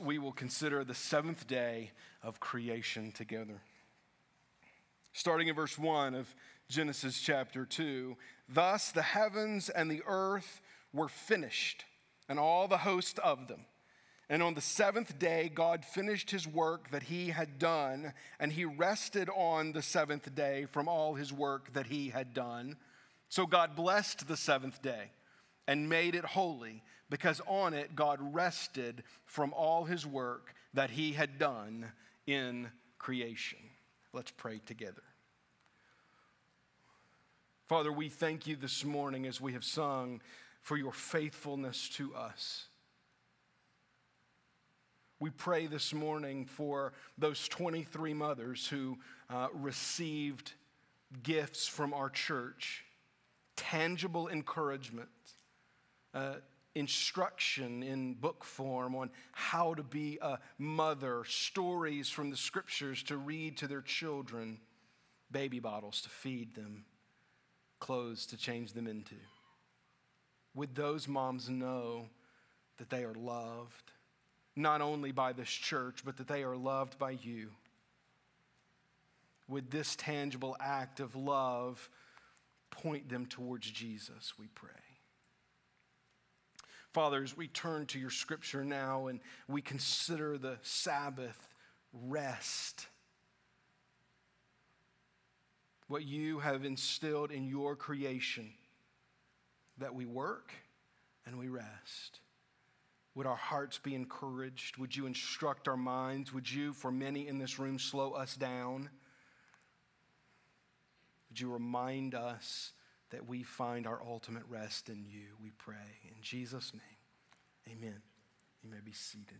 we will consider the seventh day of creation together. Starting in verse 1 of Genesis chapter 2 Thus the heavens and the earth were finished, and all the host of them. And on the seventh day, God finished his work that he had done, and he rested on the seventh day from all his work that he had done. So God blessed the seventh day and made it holy because on it God rested from all his work that he had done in creation. Let's pray together. Father, we thank you this morning as we have sung for your faithfulness to us. We pray this morning for those 23 mothers who uh, received gifts from our church, tangible encouragement, uh, instruction in book form on how to be a mother, stories from the scriptures to read to their children, baby bottles to feed them, clothes to change them into. Would those moms know that they are loved, not only by this church, but that they are loved by you? Would this tangible act of love point them towards Jesus, we pray? Father, as we turn to your scripture now and we consider the Sabbath rest, what you have instilled in your creation, that we work and we rest. Would our hearts be encouraged? Would you instruct our minds? Would you, for many in this room, slow us down? Would you remind us that we find our ultimate rest in you, we pray. In Jesus' name, amen. You may be seated.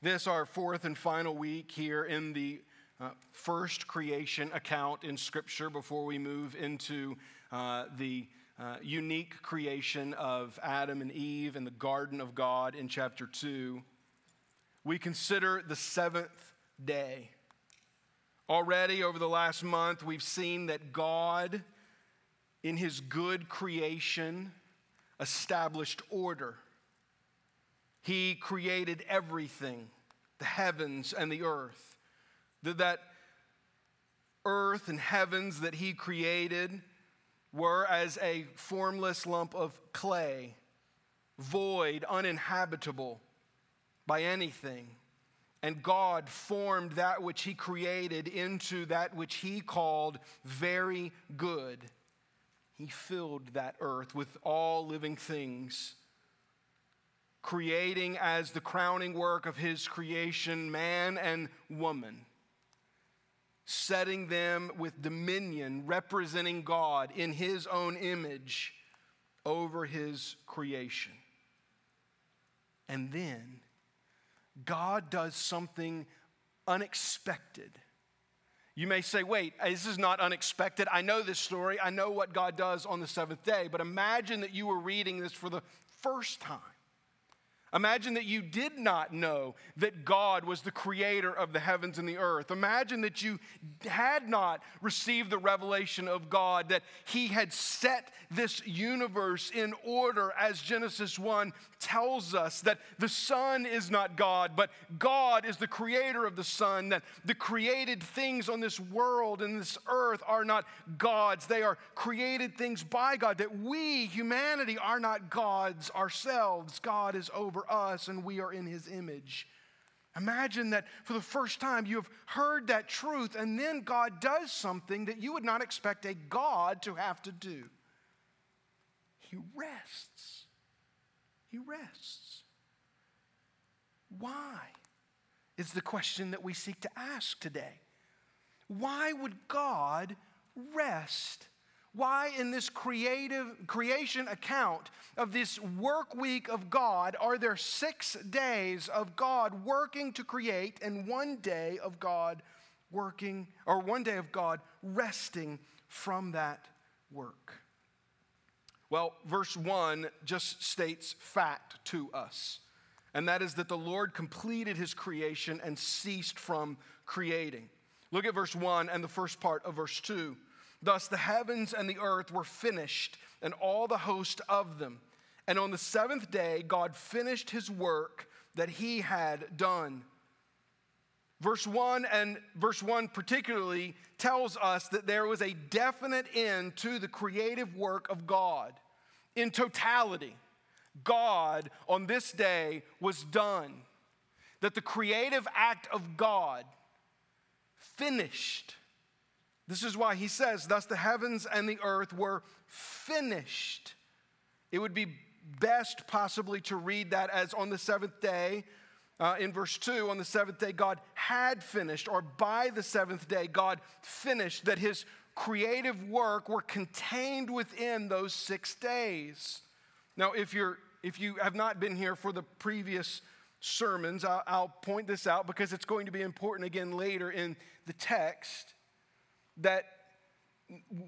This, our fourth and final week here in the uh, first creation account in Scripture before we move into uh, the uh, unique creation of Adam and Eve in the Garden of God in chapter 2. We consider the seventh day. Already over the last month, we've seen that God, in his good creation, established order. He created everything, the heavens and the earth. That earth and heavens that he created were as a formless lump of clay, void, uninhabitable by anything. And God formed that which He created into that which He called very good. He filled that earth with all living things, creating as the crowning work of His creation man and woman, setting them with dominion, representing God in His own image over His creation. And then, God does something unexpected. You may say, wait, this is not unexpected. I know this story. I know what God does on the seventh day. But imagine that you were reading this for the first time. Imagine that you did not know that God was the creator of the heavens and the earth. Imagine that you had not received the revelation of God, that He had set this universe in order, as Genesis 1 tells us, that the sun is not God, but God is the creator of the sun, that the created things on this world and this earth are not God's. They are created things by God, that we, humanity, are not gods ourselves. God is over over us and we are in his image. Imagine that for the first time you have heard that truth, and then God does something that you would not expect a God to have to do. He rests. He rests. Why? Is the question that we seek to ask today. Why would God rest why, in this creative creation account of this work week of God, are there six days of God working to create and one day of God working, or one day of God resting from that work? Well, verse 1 just states fact to us, and that is that the Lord completed his creation and ceased from creating. Look at verse 1 and the first part of verse 2. Thus the heavens and the earth were finished, and all the host of them. And on the seventh day, God finished his work that he had done. Verse 1 and verse 1 particularly tells us that there was a definite end to the creative work of God. In totality, God on this day was done. That the creative act of God finished. This is why he says, Thus the heavens and the earth were finished. It would be best possibly to read that as on the seventh day uh, in verse 2, on the seventh day, God had finished, or by the seventh day, God finished, that his creative work were contained within those six days. Now, if, you're, if you have not been here for the previous sermons, I'll, I'll point this out because it's going to be important again later in the text that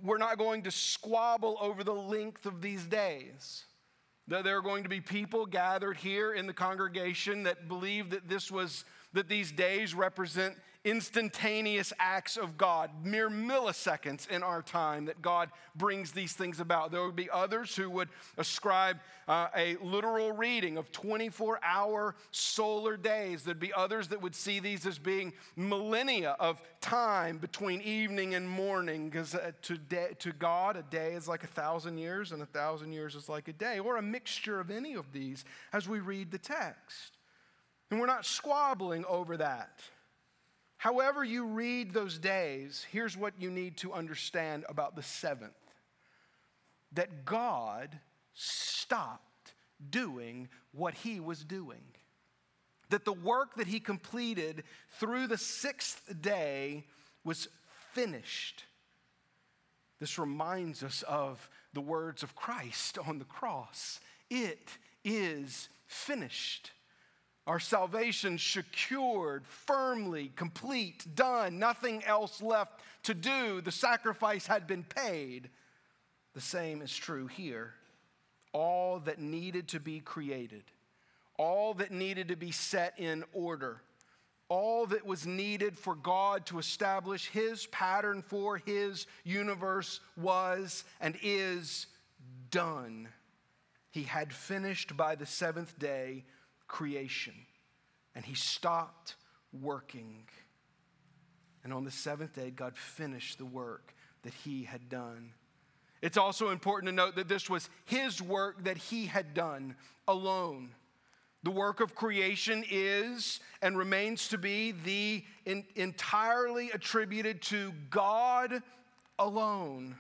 we're not going to squabble over the length of these days. That there are going to be people gathered here in the congregation that believe that this was that these days represent instantaneous acts of God, mere milliseconds in our time that God brings these things about. There would be others who would ascribe uh, a literal reading of 24 hour solar days. There'd be others that would see these as being millennia of time between evening and morning, because uh, to, to God, a day is like a thousand years, and a thousand years is like a day, or a mixture of any of these as we read the text. And we're not squabbling over that. However, you read those days, here's what you need to understand about the seventh that God stopped doing what he was doing. That the work that he completed through the sixth day was finished. This reminds us of the words of Christ on the cross it is finished. Our salvation secured, firmly, complete, done, nothing else left to do. The sacrifice had been paid. The same is true here. All that needed to be created, all that needed to be set in order, all that was needed for God to establish His pattern for His universe was and is done. He had finished by the seventh day creation. And he stopped working. And on the seventh day, God finished the work that he had done. It's also important to note that this was his work that he had done alone. The work of creation is and remains to be the in, entirely attributed to God alone.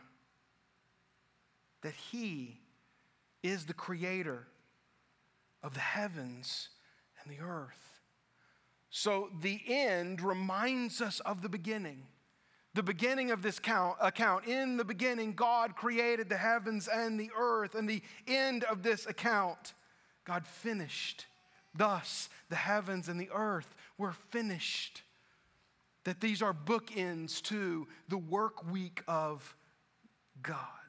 That he is the creator of the heavens and the earth. So the end reminds us of the beginning. The beginning of this count, account, in the beginning, God created the heavens and the earth. And the end of this account, God finished. Thus, the heavens and the earth were finished. That these are bookends to the work week of God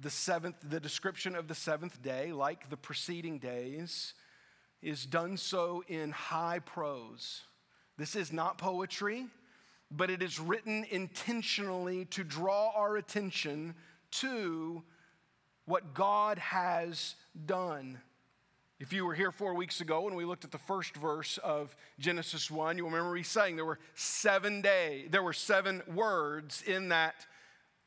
the seventh, the description of the seventh day, like the preceding days, is done so in high prose. This is not poetry, but it is written intentionally to draw our attention to what God has done. If you were here four weeks ago when we looked at the first verse of Genesis 1, you'll remember me saying there were seven day, there were seven words in that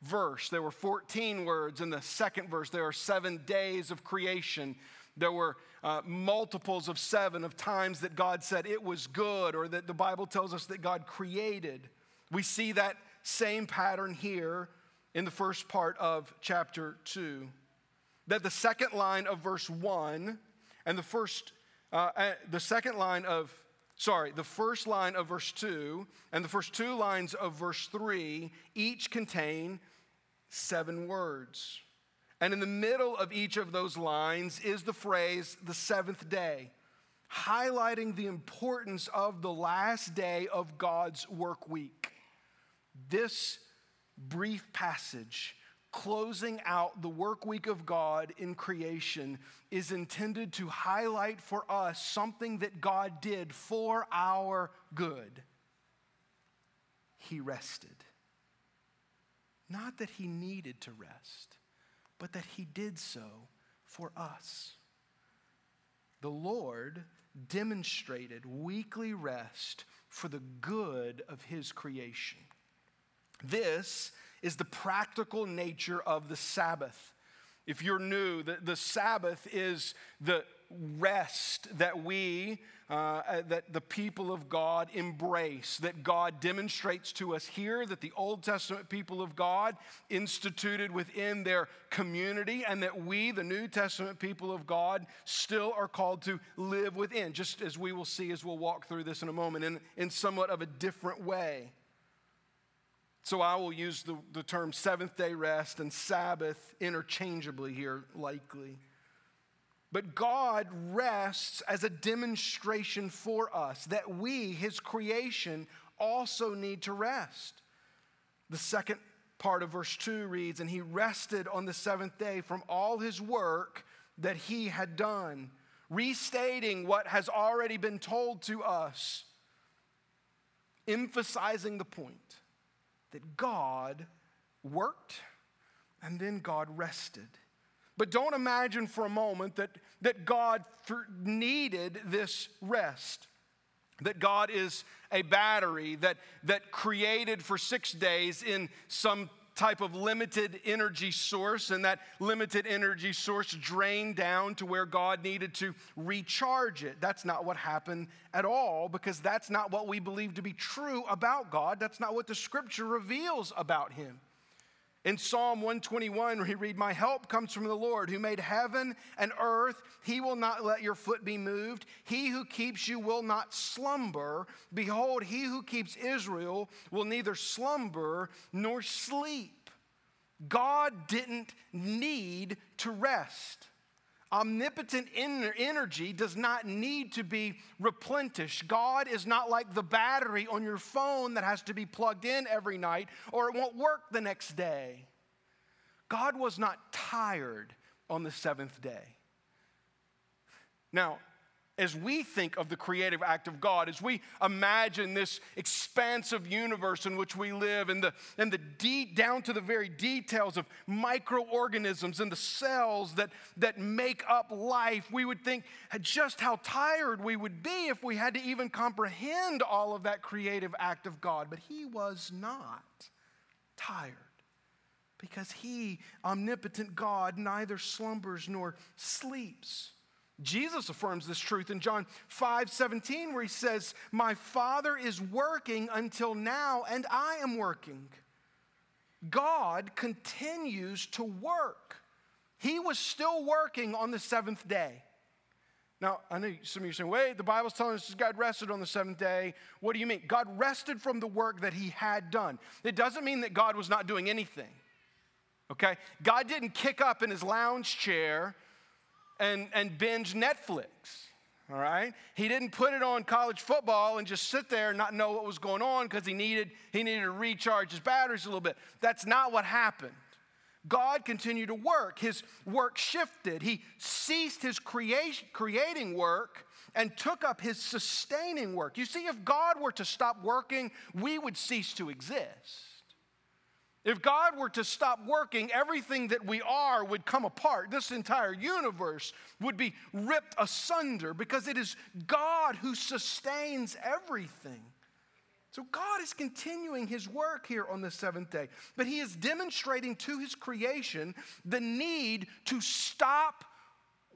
verse. There were 14 words in the second verse. There are seven days of creation. There were uh, multiples of seven of times that God said it was good, or that the Bible tells us that God created. We see that same pattern here in the first part of chapter 2. That the second line of verse 1 and the first, uh, uh the second line of sorry, the first line of verse 2 and the first two lines of verse 3 each contain seven words. And in the middle of each of those lines is the phrase, the seventh day, highlighting the importance of the last day of God's work week. This brief passage closing out the work week of God in creation is intended to highlight for us something that God did for our good. He rested. Not that he needed to rest, but that he did so for us. The Lord demonstrated weekly rest for the good of his creation. This is the practical nature of the Sabbath. If you're new, the, the Sabbath is the rest that we, uh, uh, that the people of God embrace, that God demonstrates to us here, that the Old Testament people of God instituted within their community, and that we, the New Testament people of God, still are called to live within, just as we will see as we'll walk through this in a moment, in, in somewhat of a different way. So I will use the, the term seventh day rest and Sabbath interchangeably here, likely. But God rests as a demonstration for us that we, His creation, also need to rest. The second part of verse 2 reads, And He rested on the seventh day from all His work that He had done, restating what has already been told to us, emphasizing the point that God worked and then God rested. But don't imagine for a moment that, that God needed this rest. That God is a battery that, that created for six days in some type of limited energy source, and that limited energy source drained down to where God needed to recharge it. That's not what happened at all, because that's not what we believe to be true about God. That's not what the scripture reveals about Him. In Psalm 121, we read, My help comes from the Lord who made heaven and earth. He will not let your foot be moved. He who keeps you will not slumber. Behold, he who keeps Israel will neither slumber nor sleep. God didn't need to rest. Omnipotent energy does not need to be replenished. God is not like the battery on your phone that has to be plugged in every night or it won't work the next day. God was not tired on the seventh day. Now, as we think of the creative act of God, as we imagine this expansive universe in which we live, and the, and the de- down to the very details of microorganisms and the cells that, that make up life, we would think just how tired we would be if we had to even comprehend all of that creative act of God. But He was not tired because He, omnipotent God, neither slumbers nor sleeps. Jesus affirms this truth in John 5 17, where he says, My Father is working until now, and I am working. God continues to work. He was still working on the seventh day. Now, I know some of you are saying, wait, the Bible's telling us God rested on the seventh day. What do you mean? God rested from the work that he had done. It doesn't mean that God was not doing anything. Okay? God didn't kick up in his lounge chair and, and binge Netflix. All right? He didn't put it on college football and just sit there and not know what was going on because he needed, he needed to recharge his batteries a little bit. That's not what happened. God continued to work. His work shifted. He ceased his creation, creating work and took up his sustaining work. You see, if God were to stop working, we would cease to exist. If God were to stop working, everything that we are would come apart. This entire universe would be ripped asunder because it is God who sustains everything. So God is continuing his work here on the seventh day, but he is demonstrating to his creation the need to stop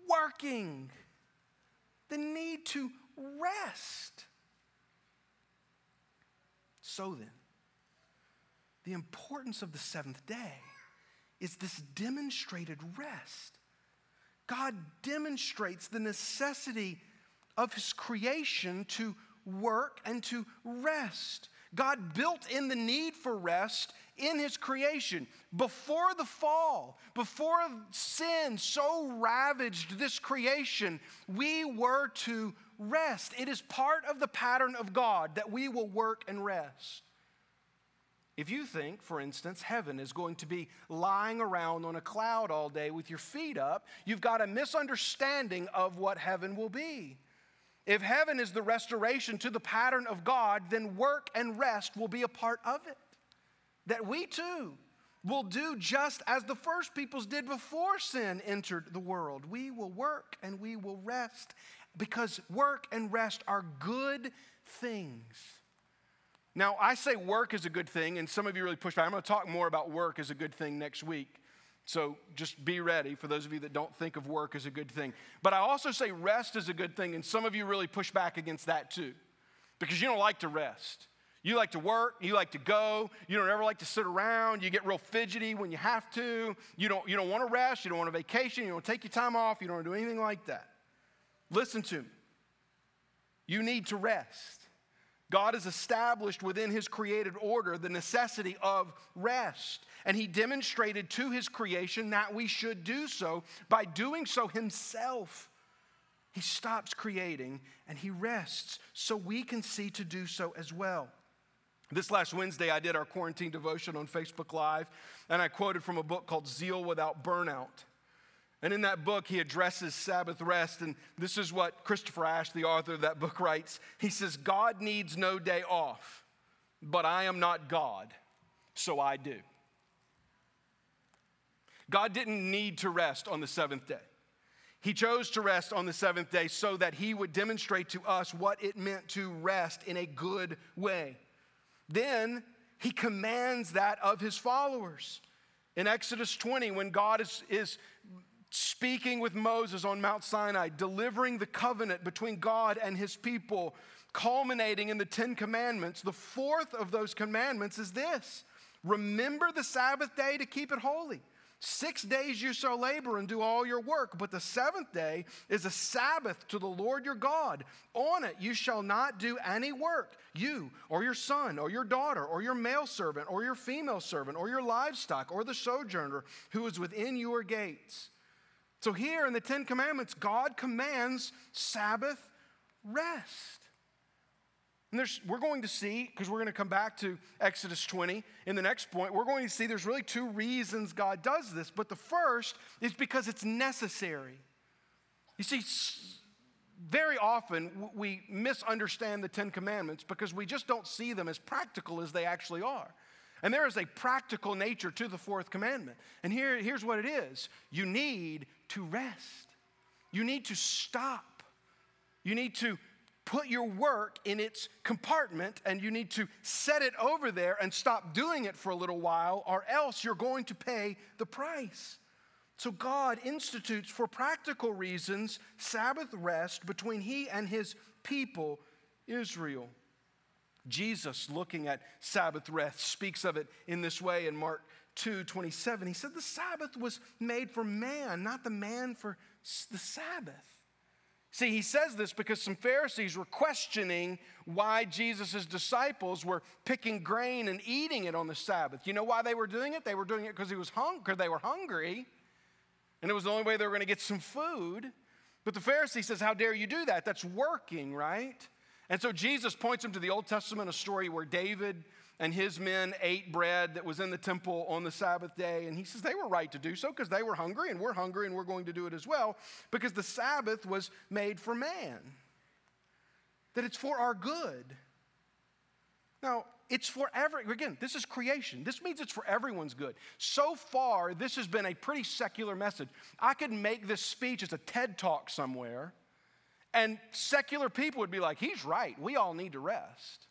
working, the need to rest. So then, the importance of the seventh day is this demonstrated rest. God demonstrates the necessity of his creation to work and to rest. God built in the need for rest in his creation. Before the fall, before sin so ravaged this creation, we were to rest. It is part of the pattern of God that we will work and rest. If you think, for instance, heaven is going to be lying around on a cloud all day with your feet up, you've got a misunderstanding of what heaven will be. If heaven is the restoration to the pattern of God, then work and rest will be a part of it. That we too, will do just as the first peoples did before sin entered the world. We will work and we will rest because work and rest are good things. Now, I say work is a good thing, and some of you really push back. I'm going to talk more about work as a good thing next week. So just be ready for those of you that don't think of work as a good thing. But I also say rest is a good thing, and some of you really push back against that too, because you don't like to rest. You like to work, you like to go, you don't ever like to sit around, you get real fidgety when you have to, you don't, you don't want to rest, you don't want a vacation, you don't take your time off, you don't do anything like that. Listen to me. You need to rest. God has established within his created order the necessity of rest. And he demonstrated to his creation that we should do so by doing so himself. He stops creating and he rests so we can see to do so as well. This last Wednesday, I did our quarantine devotion on Facebook Live, and I quoted from a book called Zeal Without Burnout. And in that book, he addresses Sabbath rest. And this is what Christopher Ash, the author of that book, writes. He says, God needs no day off, but I am not God, so I do. God didn't need to rest on the seventh day. He chose to rest on the seventh day so that he would demonstrate to us what it meant to rest in a good way. Then he commands that of his followers. In Exodus 20, when God is, is speaking with Moses on Mount Sinai, delivering the covenant between God and his people, culminating in the Ten Commandments. The fourth of those commandments is this Remember the Sabbath day to keep it holy. Six days you shall labor and do all your work, but the seventh day is a Sabbath to the Lord your God. On it you shall not do any work, you or your son or your daughter or your male servant or your female servant or your livestock or the sojourner who is within your gates. So, here in the Ten Commandments, God commands Sabbath rest. And we're going to see, because we're going to come back to Exodus 20 in the next point, we're going to see there's really two reasons God does this. But the first is because it's necessary. You see, very often we misunderstand the Ten Commandments because we just don't see them as practical as they actually are. And there is a practical nature to the fourth commandment. And here, here's what it is you need to rest, you need to stop, you need to put your work in its compartment and you need to set it over there and stop doing it for a little while, or else you're going to pay the price. So, God institutes for practical reasons Sabbath rest between He and His people, Israel. Jesus, looking at Sabbath rest, speaks of it in this way in Mark 2 27. He said, The Sabbath was made for man, not the man for the Sabbath. See, he says this because some Pharisees were questioning why Jesus' disciples were picking grain and eating it on the Sabbath. You know why they were doing it? They were doing it because he was hung- they were hungry, and it was the only way they were going to get some food. But the Pharisee says, How dare you do that? That's working, right? And so Jesus points him to the Old Testament, a story where David and his men ate bread that was in the temple on the Sabbath day. And he says they were right to do so because they were hungry and we're hungry and we're going to do it as well because the Sabbath was made for man, that it's for our good. Now, it's for every, again, this is creation. This means it's for everyone's good. So far, this has been a pretty secular message. I could make this speech as a TED talk somewhere and secular people would be like, he's right. We all need to rest.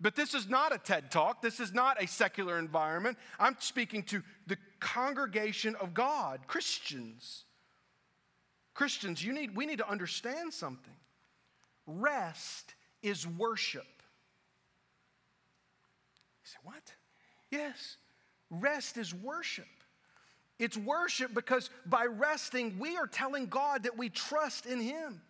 But this is not a TED talk. This is not a secular environment. I'm speaking to the congregation of God, Christians. Christians, you need, we need to understand something. Rest is worship. You say, what? Yes, rest is worship. It's worship because by resting, we are telling God that we trust in Him.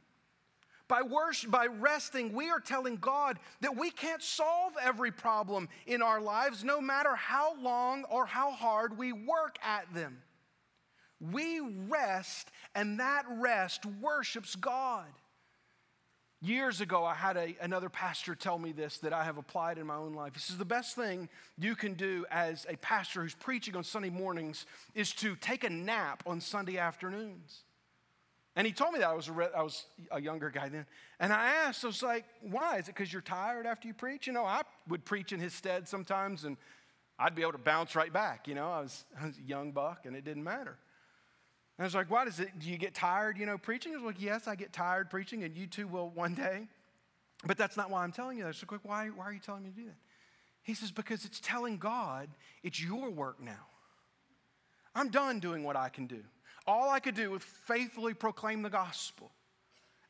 By worship, by resting, we are telling God that we can't solve every problem in our lives, no matter how long or how hard we work at them. We rest, and that rest worships God. Years ago, I had a, another pastor tell me this that I have applied in my own life. He says, The best thing you can do as a pastor who's preaching on Sunday mornings is to take a nap on Sunday afternoons. And he told me that I was a, re- I was a younger guy then. And I asked, I was like, why? Is it because you're tired after you preach? You know, I would preach in his stead sometimes, and I'd be able to bounce right back. You know, I was, I was a young buck and it didn't matter. And I was like, why does it, do you get tired, you know, preaching? I was like, yes, I get tired preaching and you too will one day. But that's not why I'm telling you that. So, like, why, why are you telling me to do that? He says, because it's telling God it's your work now. I'm done doing what I can do. All I could do was faithfully proclaim the gospel.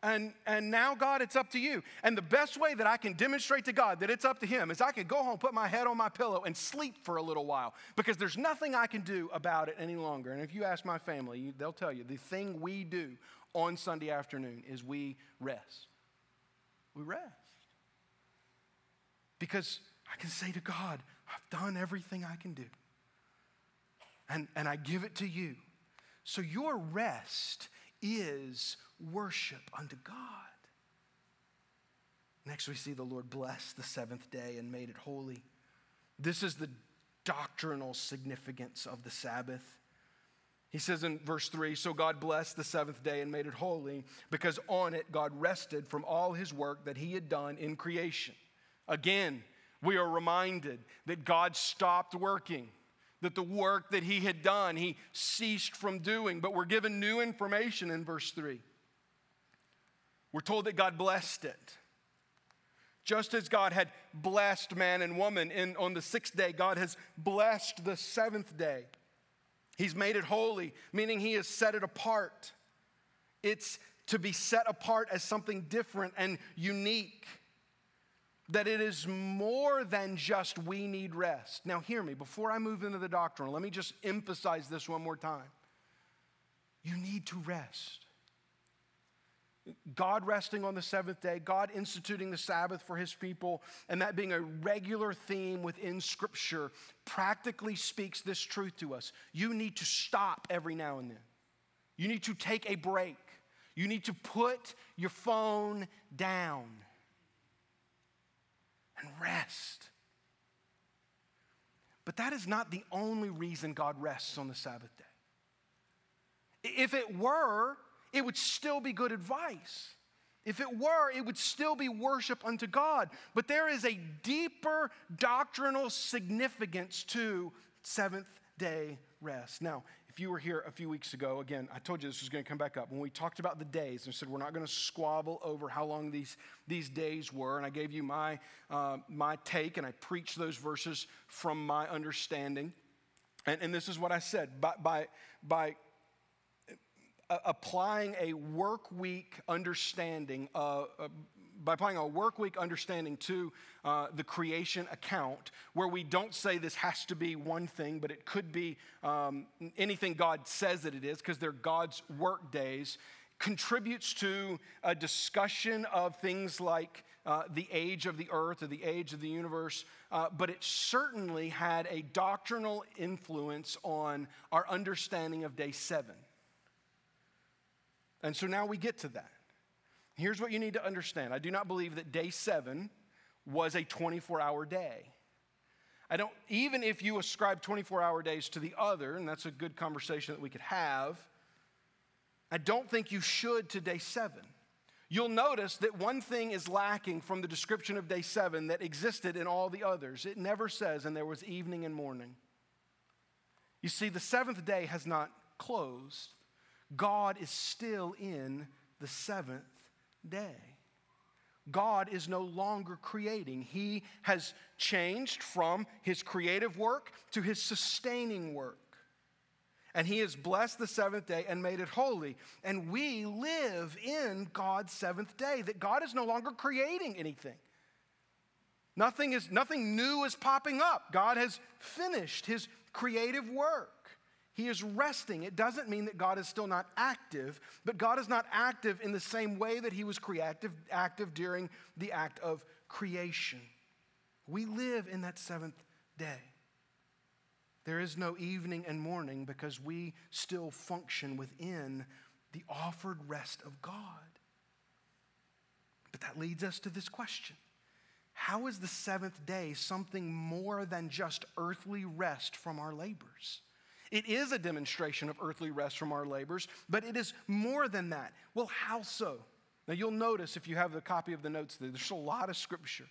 And, and now, God, it's up to you. And the best way that I can demonstrate to God that it's up to Him is I can go home, put my head on my pillow, and sleep for a little while because there's nothing I can do about it any longer. And if you ask my family, they'll tell you the thing we do on Sunday afternoon is we rest. We rest. Because I can say to God, I've done everything I can do. And, and I give it to you. So your rest is worship unto God. Next, we see the Lord bless the seventh day and made it holy. This is the doctrinal significance of the Sabbath. He says in verse 3 So God blessed the seventh day and made it holy, because on it God rested from all his work that he had done in creation. Again, we are reminded that God stopped working that the work that he had done, he ceased from doing. But we're given new information in verse 3. We're told that God blessed it. Just as God had blessed man and woman in, on the sixth day, God has blessed the seventh day. He's made it holy, meaning He has set it apart. It's to be set apart as something different and unique that it is more than just we need rest. Now, hear me, before I move into the doctrine, let me just emphasize this one more time. You need to rest. God resting on the seventh day, God instituting the Sabbath for his people, and that being a regular theme within Scripture practically speaks this truth to us. You need to stop every now and then. You need to take a break. You need to put your phone down and rest. But that is not the only reason God rests on the Sabbath day. If it were, it would still be good advice. If it were, it would still be worship unto God. But there is a deeper doctrinal significance to seventh day rest. Now, if you were here a few weeks ago, again, I told you this was going to come back up. When we talked about the days and said we're not going to squabble over how long these, these days were, and I gave you my, uh, my take and I preached those verses from my understanding. And, and this is what I said by, by, by applying a work week understanding, uh, uh, by applying a work week understanding to uh, the creation account, where we don't say this has to be one thing, but it could be um, anything God says that it is, because they're God's work days, contributes to a discussion of things like uh, the age of the earth or the age of the universe, uh, but it certainly had a doctrinal influence on our understanding of day seven. And so now we get to that. Here's what you need to understand I do not believe that day seven was a 24 hour day. I don't, even if you ascribe 24 hour days to the other, and that's a good conversation that we could have, I don't think you should to day seven. You'll notice that one thing is lacking from the description of day seven that existed in all the others. It never says, and there was evening and morning. You see, the seventh day has not closed, God is still in the seventh day. God is no longer creating. He has changed from his creative work to his sustaining work. And he has blessed the seventh day and made it holy. And we live in God's seventh day, that God is no longer creating anything. Nothing, is, nothing new is popping up. God has finished his creative work. He is resting. It doesn't mean that God is still not active, but God is not active in the same way that he was creative, active during the act of creation. We live in that seventh day. There is no evening and morning because we still function within the offered rest of God. But that leads us to this question How is the seventh day something more than just earthly rest from our labors? It is a demonstration of earthly rest from our labors, but it is more than that. Well, how so? Now, you'll notice if you have the copy of the notes there, there's a lot of scripture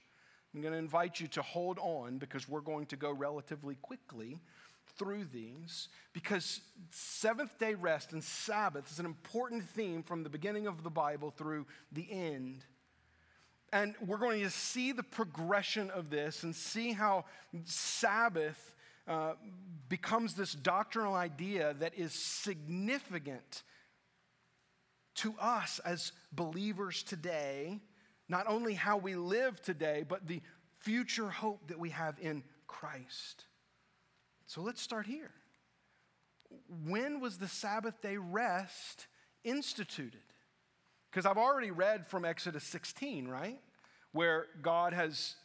I'm going to invite you to hold on because we're going to go relatively quickly through these because seventh day rest and Sabbath is an important theme from the beginning of the Bible through the end. And we're going to see the progression of this and see how Sabbath becomes this doctrinal idea that is significant to us as believers today, not only how we live today, but the future hope that we have in Christ. So let's start here. When was the Sabbath day rest instituted? Because I've already read from Exodus 16, right? Where God has,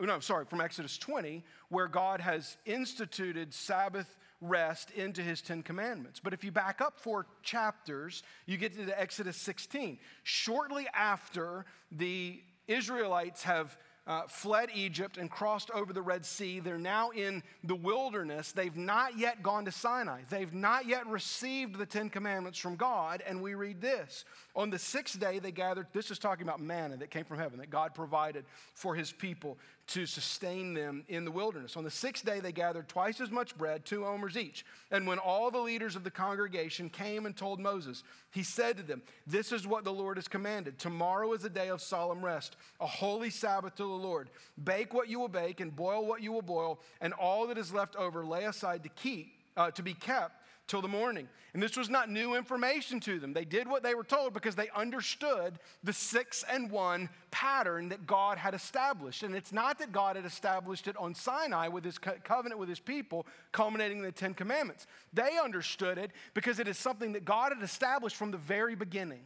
no, sorry, from Exodus 20, where God has instituted Sabbath rest into his Ten Commandments. But if you back up four chapters, you get to Exodus 16. Shortly after the Israelites have uh, fled Egypt and crossed over the Red Sea. They're now in the wilderness. They've not yet gone to Sinai. They've not yet received the Ten Commandments from God. And we read this On the sixth day, they gathered, this is talking about manna that came from heaven, that God provided for his people to sustain them in the wilderness. On the sixth day, they gathered twice as much bread, two omers each. And when all the leaders of the congregation came and told Moses, he said to them, This is what the Lord has commanded. Tomorrow is a day of solemn rest, a holy Sabbath to the Lord. Bake what you will bake and boil what you will boil, and all that is left over lay aside to keep, uh, to be kept till the morning. And this was not new information to them. They did what they were told because they understood the six and one pattern that God had established. And it's not that God had established it on Sinai with his covenant with his people, culminating in the Ten Commandments. They understood it because it is something that God had established from the very beginning.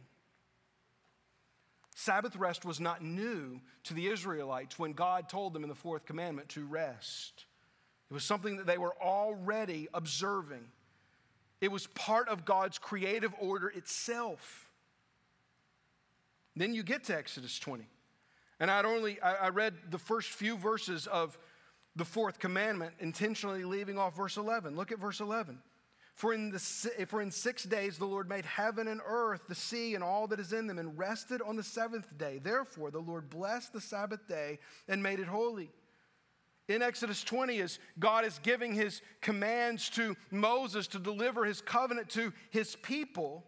Sabbath rest was not new to the Israelites when God told them in the fourth commandment to rest. It was something that they were already observing. It was part of God's creative order itself. Then you get to Exodus 20. And I'd only, I, I read the first few verses of the fourth commandment, intentionally leaving off verse 11. Look at verse 11. For in, the, for in six days the Lord made heaven and earth, the sea, and all that is in them, and rested on the seventh day. Therefore, the Lord blessed the Sabbath day and made it holy in Exodus 20 as God is giving his commands to Moses to deliver his covenant to his people,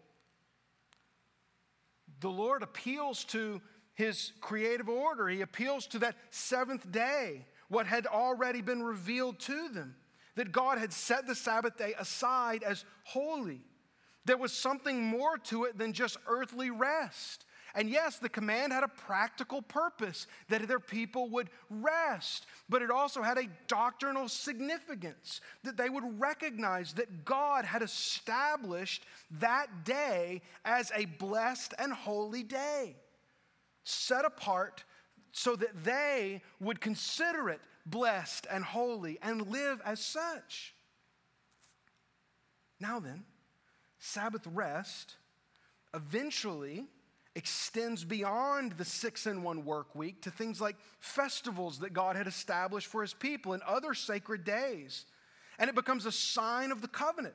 the Lord appeals to his creative order. He appeals to that seventh day, what had already been revealed to them, that God had set the Sabbath day aside as holy. There was something more to it than just earthly rest. And yes, the command had a practical purpose that their people would rest, but it also had a doctrinal significance that they would recognize that God had established that day as a blessed and holy day, set apart so that they would consider it blessed and holy and live as such. Now then, Sabbath rest eventually extends beyond the six in one work week to things like festivals that God had established for his people and other sacred days. And it becomes a sign of the covenant.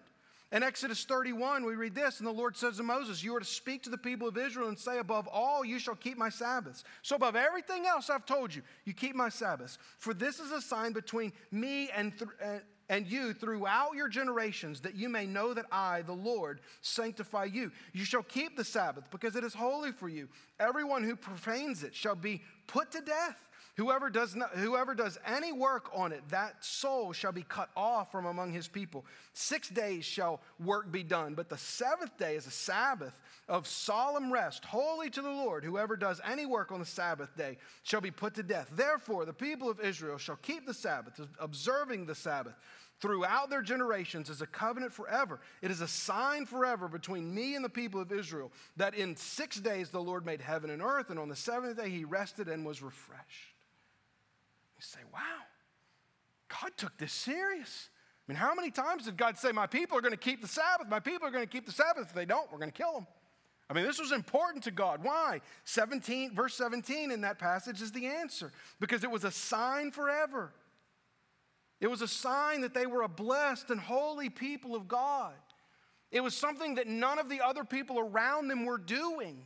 In Exodus 31, we read this, and the Lord says to Moses, You are to speak to the people of Israel and say, Above all, you shall keep my Sabbaths. So, above everything else I've told you, you keep my Sabbaths. For this is a sign between me and, th- and you throughout your generations, that you may know that I, the Lord, sanctify you. You shall keep the Sabbath because it is holy for you. Everyone who profanes it shall be put to death. Whoever does, not, whoever does any work on it, that soul shall be cut off from among his people. Six days shall work be done, but the seventh day is a Sabbath of solemn rest, holy to the Lord. Whoever does any work on the Sabbath day shall be put to death. Therefore, the people of Israel shall keep the Sabbath, observing the Sabbath throughout their generations as a covenant forever. It is a sign forever between me and the people of Israel that in six days the Lord made heaven and earth, and on the seventh day he rested and was refreshed. You say, wow, God took this serious. I mean, how many times did God say, My people are going to keep the Sabbath? My people are going to keep the Sabbath. If they don't, we're going to kill them. I mean, this was important to God. Why? 17, verse 17 in that passage is the answer. Because it was a sign forever. It was a sign that they were a blessed and holy people of God. It was something that none of the other people around them were doing.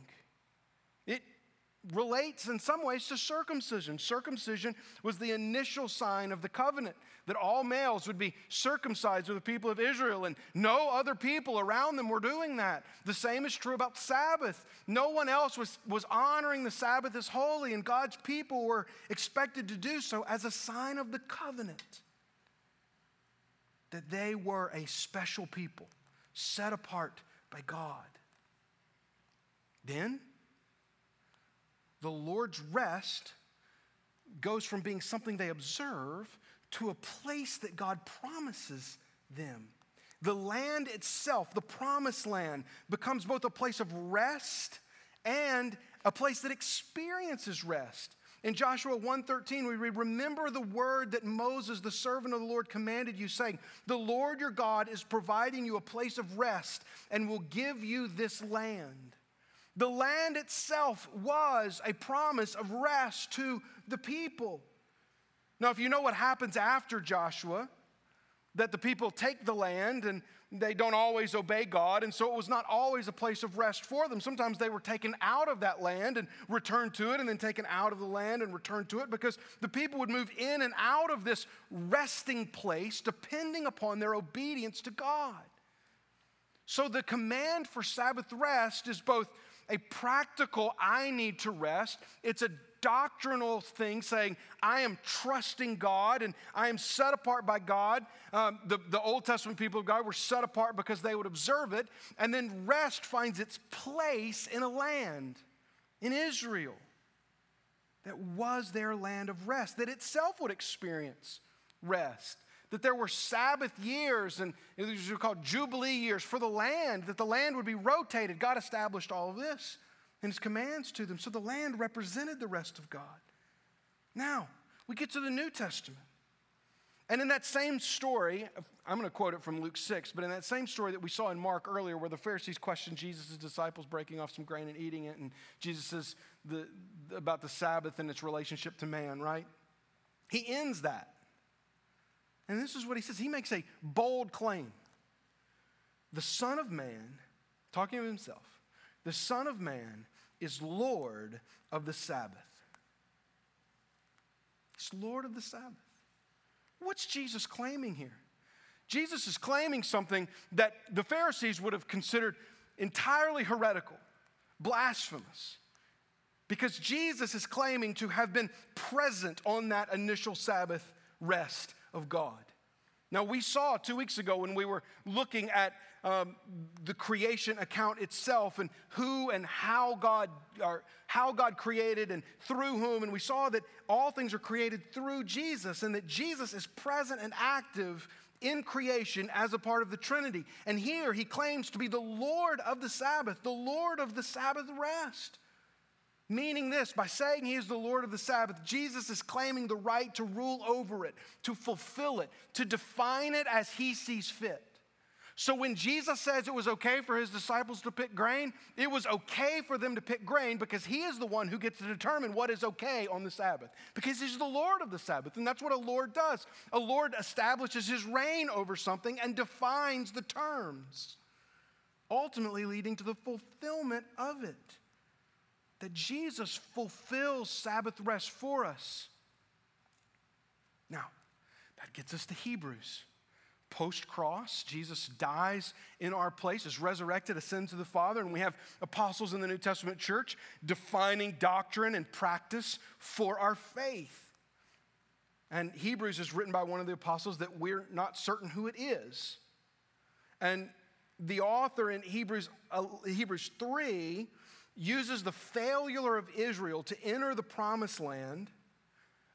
Relates in some ways to circumcision. Circumcision was the initial sign of the covenant that all males would be circumcised with the people of Israel, and no other people around them were doing that. The same is true about Sabbath. No one else was, was honoring the Sabbath as holy, and God's people were expected to do so as a sign of the covenant that they were a special people set apart by God. Then, the Lord's rest goes from being something they observe to a place that God promises them. The land itself, the promised land, becomes both a place of rest and a place that experiences rest. In Joshua 1:13 we read remember the word that Moses the servant of the Lord commanded you saying the Lord your God is providing you a place of rest and will give you this land. The land itself was a promise of rest to the people. Now, if you know what happens after Joshua, that the people take the land and they don't always obey God, and so it was not always a place of rest for them. Sometimes they were taken out of that land and returned to it, and then taken out of the land and returned to it because the people would move in and out of this resting place depending upon their obedience to God. So the command for Sabbath rest is both a practical, I need to rest. It's a doctrinal thing saying, I am trusting God and I am set apart by God. Um, the, the Old Testament people of God were set apart because they would observe it. And then rest finds its place in a land, in Israel, that was their land of rest, that itself would experience rest that there were Sabbath years and these are called Jubilee years for the land, that the land would be rotated. God established all of this in His commands to them. So the land represented the rest of God. Now, we get to the New Testament. And in that same story, I'm going to quote it from Luke 6, but in that same story that we saw in Mark earlier, where the Pharisees questioned Jesus' disciples breaking off some grain and eating it, and Jesus says the, about the Sabbath and its relationship to man, right? He ends that and this is what he says. He makes a bold claim. The Son of Man, talking of himself, the Son of Man is Lord of the Sabbath. He's Lord of the Sabbath. What's Jesus claiming here? Jesus is claiming something that the Pharisees would have considered entirely heretical, blasphemous. Because Jesus is claiming to have been present on that initial Sabbath rest of God. Now, we saw two weeks ago when we were looking at um, the creation account itself and who and how God, or how God created and through whom, and we saw that all things are created through Jesus and that Jesus is present and active in creation as a part of the Trinity. And here he claims to be the Lord of the Sabbath, the Lord of the Sabbath rest. Meaning this, by saying he is the Lord of the Sabbath, Jesus is claiming the right to rule over it, to fulfill it, to define it as he sees fit. So when Jesus says it was okay for his disciples to pick grain, it was okay for them to pick grain because he is the one who gets to determine what is okay on the Sabbath. Because he's the Lord of the Sabbath, and that's what a Lord does. A Lord establishes his reign over something and defines the terms, ultimately leading to the fulfillment of it that Jesus fulfills Sabbath rest for us. Now, that gets us to Hebrews. Post cross, Jesus dies in our place, is resurrected, ascends to the Father, and we have apostles in the New Testament church defining doctrine and practice for our faith. And Hebrews is written by one of the apostles that we're not certain who it is. And the author in Hebrews, uh, Hebrews 3 uses the failure of Israel to enter the promised land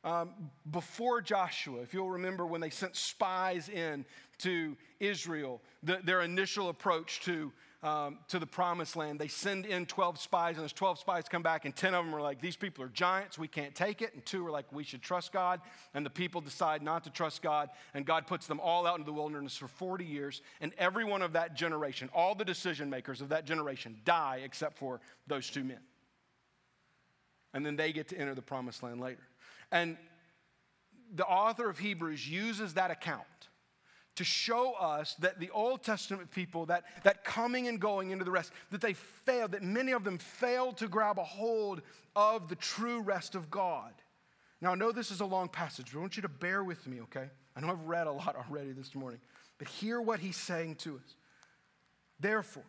um, before Joshua. If you'll remember when they sent spies in to Israel, the, their initial approach to um, to the promised land. They send in 12 spies, and those 12 spies come back, and 10 of them are like, These people are giants, we can't take it. And two are like, We should trust God. And the people decide not to trust God, and God puts them all out into the wilderness for 40 years. And every one of that generation, all the decision makers of that generation, die except for those two men. And then they get to enter the promised land later. And the author of Hebrews uses that account to show us that the Old Testament people, that, that coming and going into the rest, that they failed, that many of them failed to grab a hold of the true rest of God. Now, I know this is a long passage, but I want you to bear with me, okay? I know I've read a lot already this morning, but hear what he's saying to us. Therefore,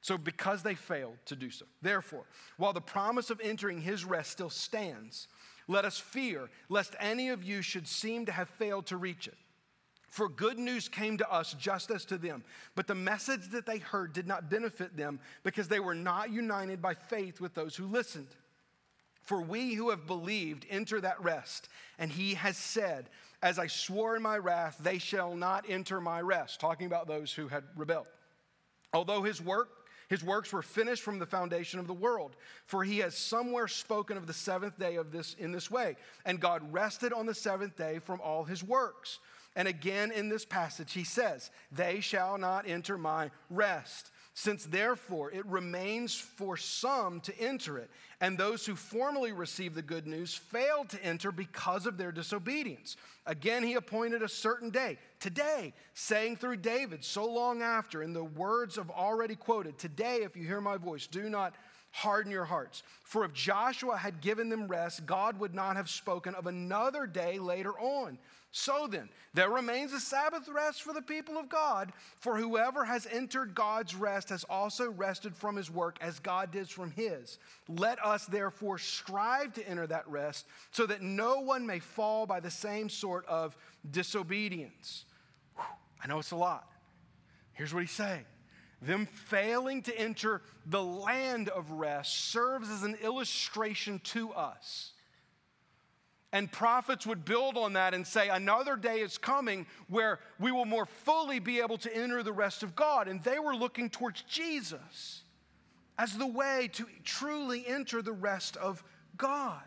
so because they failed to do so, therefore, while the promise of entering his rest still stands, let us fear lest any of you should seem to have failed to reach it. For good news came to us just as to them, but the message that they heard did not benefit them because they were not united by faith with those who listened. For we who have believed enter that rest. And he has said, As I swore in my wrath, they shall not enter my rest. Talking about those who had rebelled. Although his work his works were finished from the foundation of the world, for he has somewhere spoken of the seventh day of this in this way. And God rested on the seventh day from all his works. And again in this passage, he says, They shall not enter my rest. Since therefore it remains for some to enter it, and those who formerly received the good news failed to enter because of their disobedience. Again, he appointed a certain day, today, saying through David so long after, in the words of already quoted, Today, if you hear my voice, do not harden your hearts. For if Joshua had given them rest, God would not have spoken of another day later on. So then, there remains a Sabbath rest for the people of God, for whoever has entered God's rest has also rested from his work as God did from his. Let us therefore strive to enter that rest, so that no one may fall by the same sort of disobedience. Whew, I know it's a lot. Here's what he's saying them failing to enter the land of rest serves as an illustration to us and prophets would build on that and say, another day is coming where we will more fully be able to enter the rest of God. And they were looking towards Jesus as the way to truly enter the rest of God.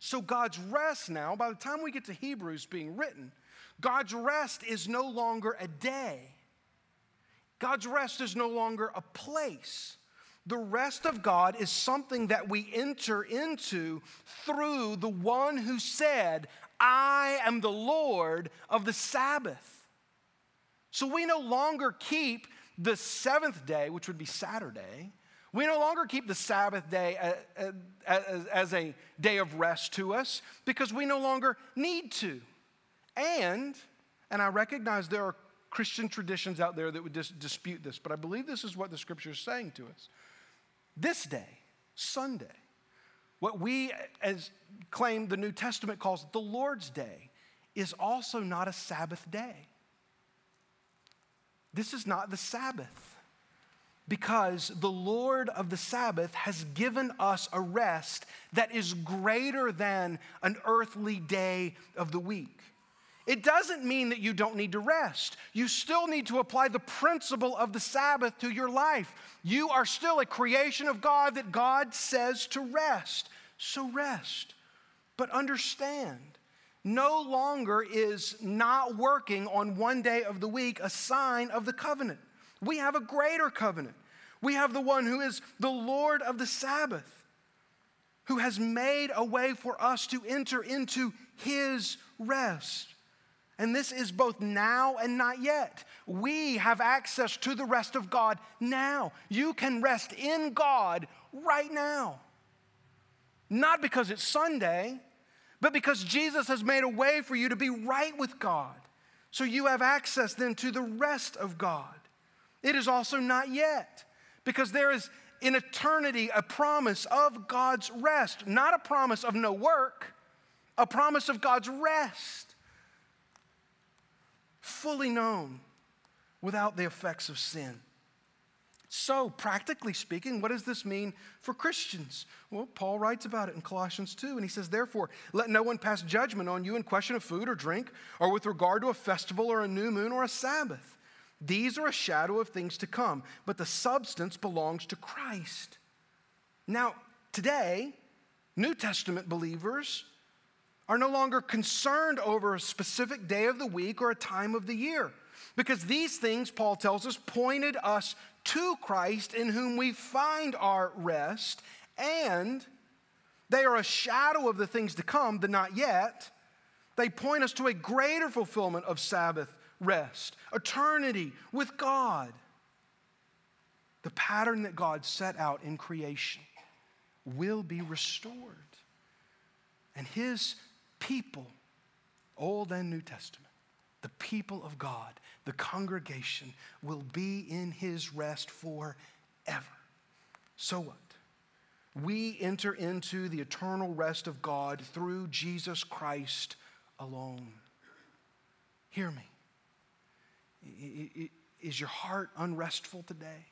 So, God's rest now, by the time we get to Hebrews being written, God's rest is no longer a day. God's rest is no longer a place. The rest of God is something that we enter into through the one who said, I am the Lord of the Sabbath. So we no longer keep the seventh day, which would be Saturday. We no longer keep the Sabbath day uh, uh, uh, as a day of rest to us because we no longer need to. And, and I recognize there are Christian traditions out there that would dis- dispute this, but I believe this is what the scripture is saying to us. This day, Sunday, what we as claim the New Testament calls the Lord's Day, is also not a Sabbath day. This is not the Sabbath because the Lord of the Sabbath has given us a rest that is greater than an earthly day of the week. It doesn't mean that you don't need to rest. You still need to apply the principle of the Sabbath to your life. You are still a creation of God that God says to rest. So rest. But understand, no longer is not working on one day of the week a sign of the covenant. We have a greater covenant. We have the one who is the Lord of the Sabbath, who has made a way for us to enter into his rest. And this is both now and not yet. We have access to the rest of God now. You can rest in God right now. Not because it's Sunday, but because Jesus has made a way for you to be right with God. So you have access then to the rest of God. It is also not yet, because there is in eternity a promise of God's rest, not a promise of no work, a promise of God's rest fully known without the effects of sin. So, practically speaking, what does this mean for Christians? Well, Paul writes about it in Colossians 2, and he says, Therefore, let no one pass judgment on you in question of food or drink, or with regard to a festival or a new moon or a Sabbath. These are a shadow of things to come, but the substance belongs to Christ. Now, today, New Testament believers are no longer concerned over a specific day of the week or a time of the year. Because these things, Paul tells us, pointed us to Christ in whom we find our rest, and they are a shadow of the things to come, the not yet. They point us to a greater fulfillment of Sabbath rest, eternity with God. The pattern that God set out in creation will be restored. And His people, Old and New Testament, the people of God, the congregation, will be in His rest forever. So what? We enter into the eternal rest of God through Jesus Christ alone. Hear me. Is your heart unrestful today?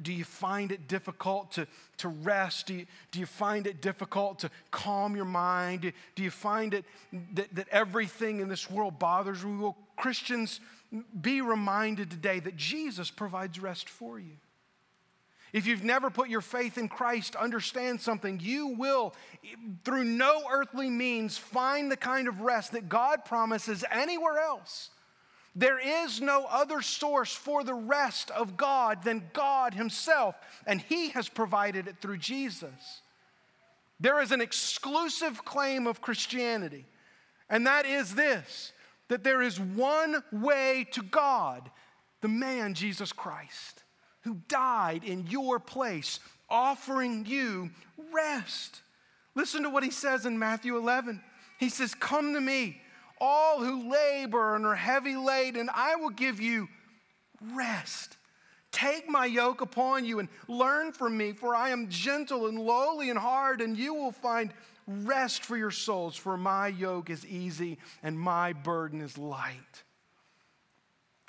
Do you find it difficult to, to rest? Do you, do you find it difficult to calm your mind? Do you find it that, that everything in this world bothers you? Well, Christians, be reminded today that Jesus provides rest for you. If you've never put your faith in Christ, understand something. You will, through no earthly means, find the kind of rest that God promises anywhere else. There is no other source for the rest of God than God Himself, and He has provided it through Jesus. There is an exclusive claim of Christianity, and that is this that there is one way to God, the man Jesus Christ, who died in your place, offering you rest. Listen to what He says in Matthew 11. He says, Come to me all who labor and are heavy laden, I will give you rest. Take my yoke upon you and learn from me, for I am gentle and lowly in heart, and you will find rest for your souls. For my yoke is easy and my burden is light.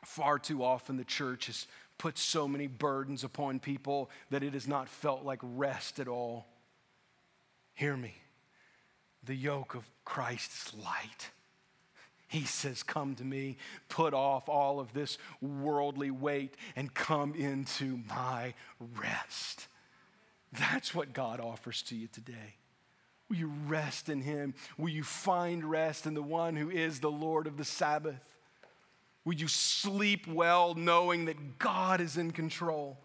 Far too often, the church has put so many burdens upon people that it has not felt like rest at all. Hear me. The yoke of Christ is light he says, Come to me, put off all of this worldly weight, and come into my rest. That's what God offers to you today. Will you rest in Him? Will you find rest in the one who is the Lord of the Sabbath? Will you sleep well knowing that God is in control?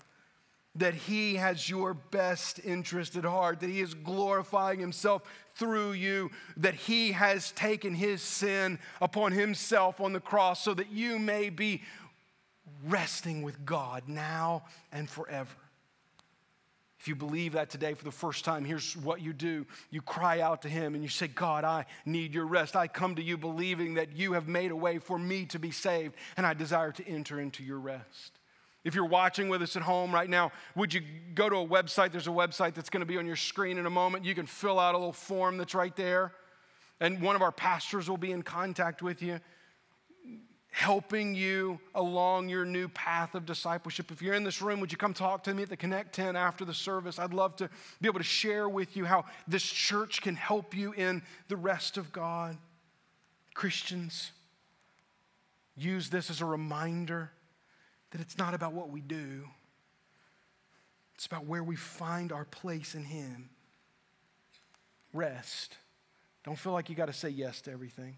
That He has your best interest at heart, that He is glorifying Himself through you, that He has taken His sin upon Himself on the cross so that you may be resting with God now and forever. If you believe that today for the first time, here's what you do. You cry out to Him and you say, God, I need your rest. I come to you believing that you have made a way for me to be saved, and I desire to enter into your rest. If you're watching with us at home right now, would you go to a website? There's a website that's going to be on your screen in a moment. You can fill out a little form that's right there, and one of our pastors will be in contact with you, helping you along your new path of discipleship. If you're in this room, would you come talk to me at the Connect 10 after the service? I'd love to be able to share with you how this church can help you in the rest of God. Christians, use this as a reminder that it's not about what we do, it's about where we find our place in Him. Rest. Don't feel like you got to say yes to everything.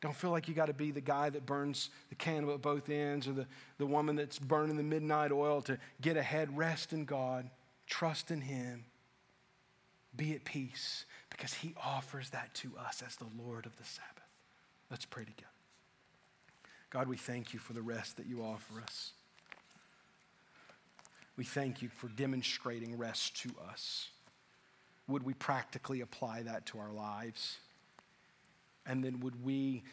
Don't feel like you got to be the guy that burns the candle at both ends or the, the woman that's burning the midnight oil to get ahead. Rest in God, trust in Him, be at peace because He offers that to us as the Lord of the Sabbath. Let's pray together. God, we thank you for the rest that you offer us. We thank you for demonstrating rest to us. Would we practically apply that to our lives? And then would we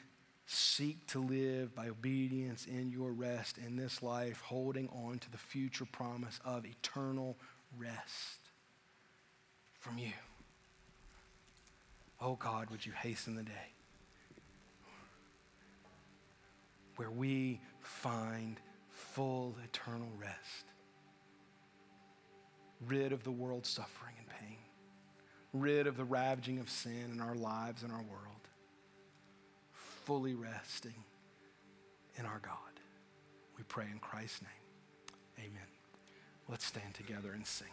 seek to live by obedience in your rest in this life, holding on to the future promise of eternal rest from you? Oh God, would you hasten the day where we find full eternal rest? Rid of the world's suffering and pain, rid of the ravaging of sin in our lives and our world, fully resting in our God. We pray in Christ's name. Amen. Let's stand together and sing.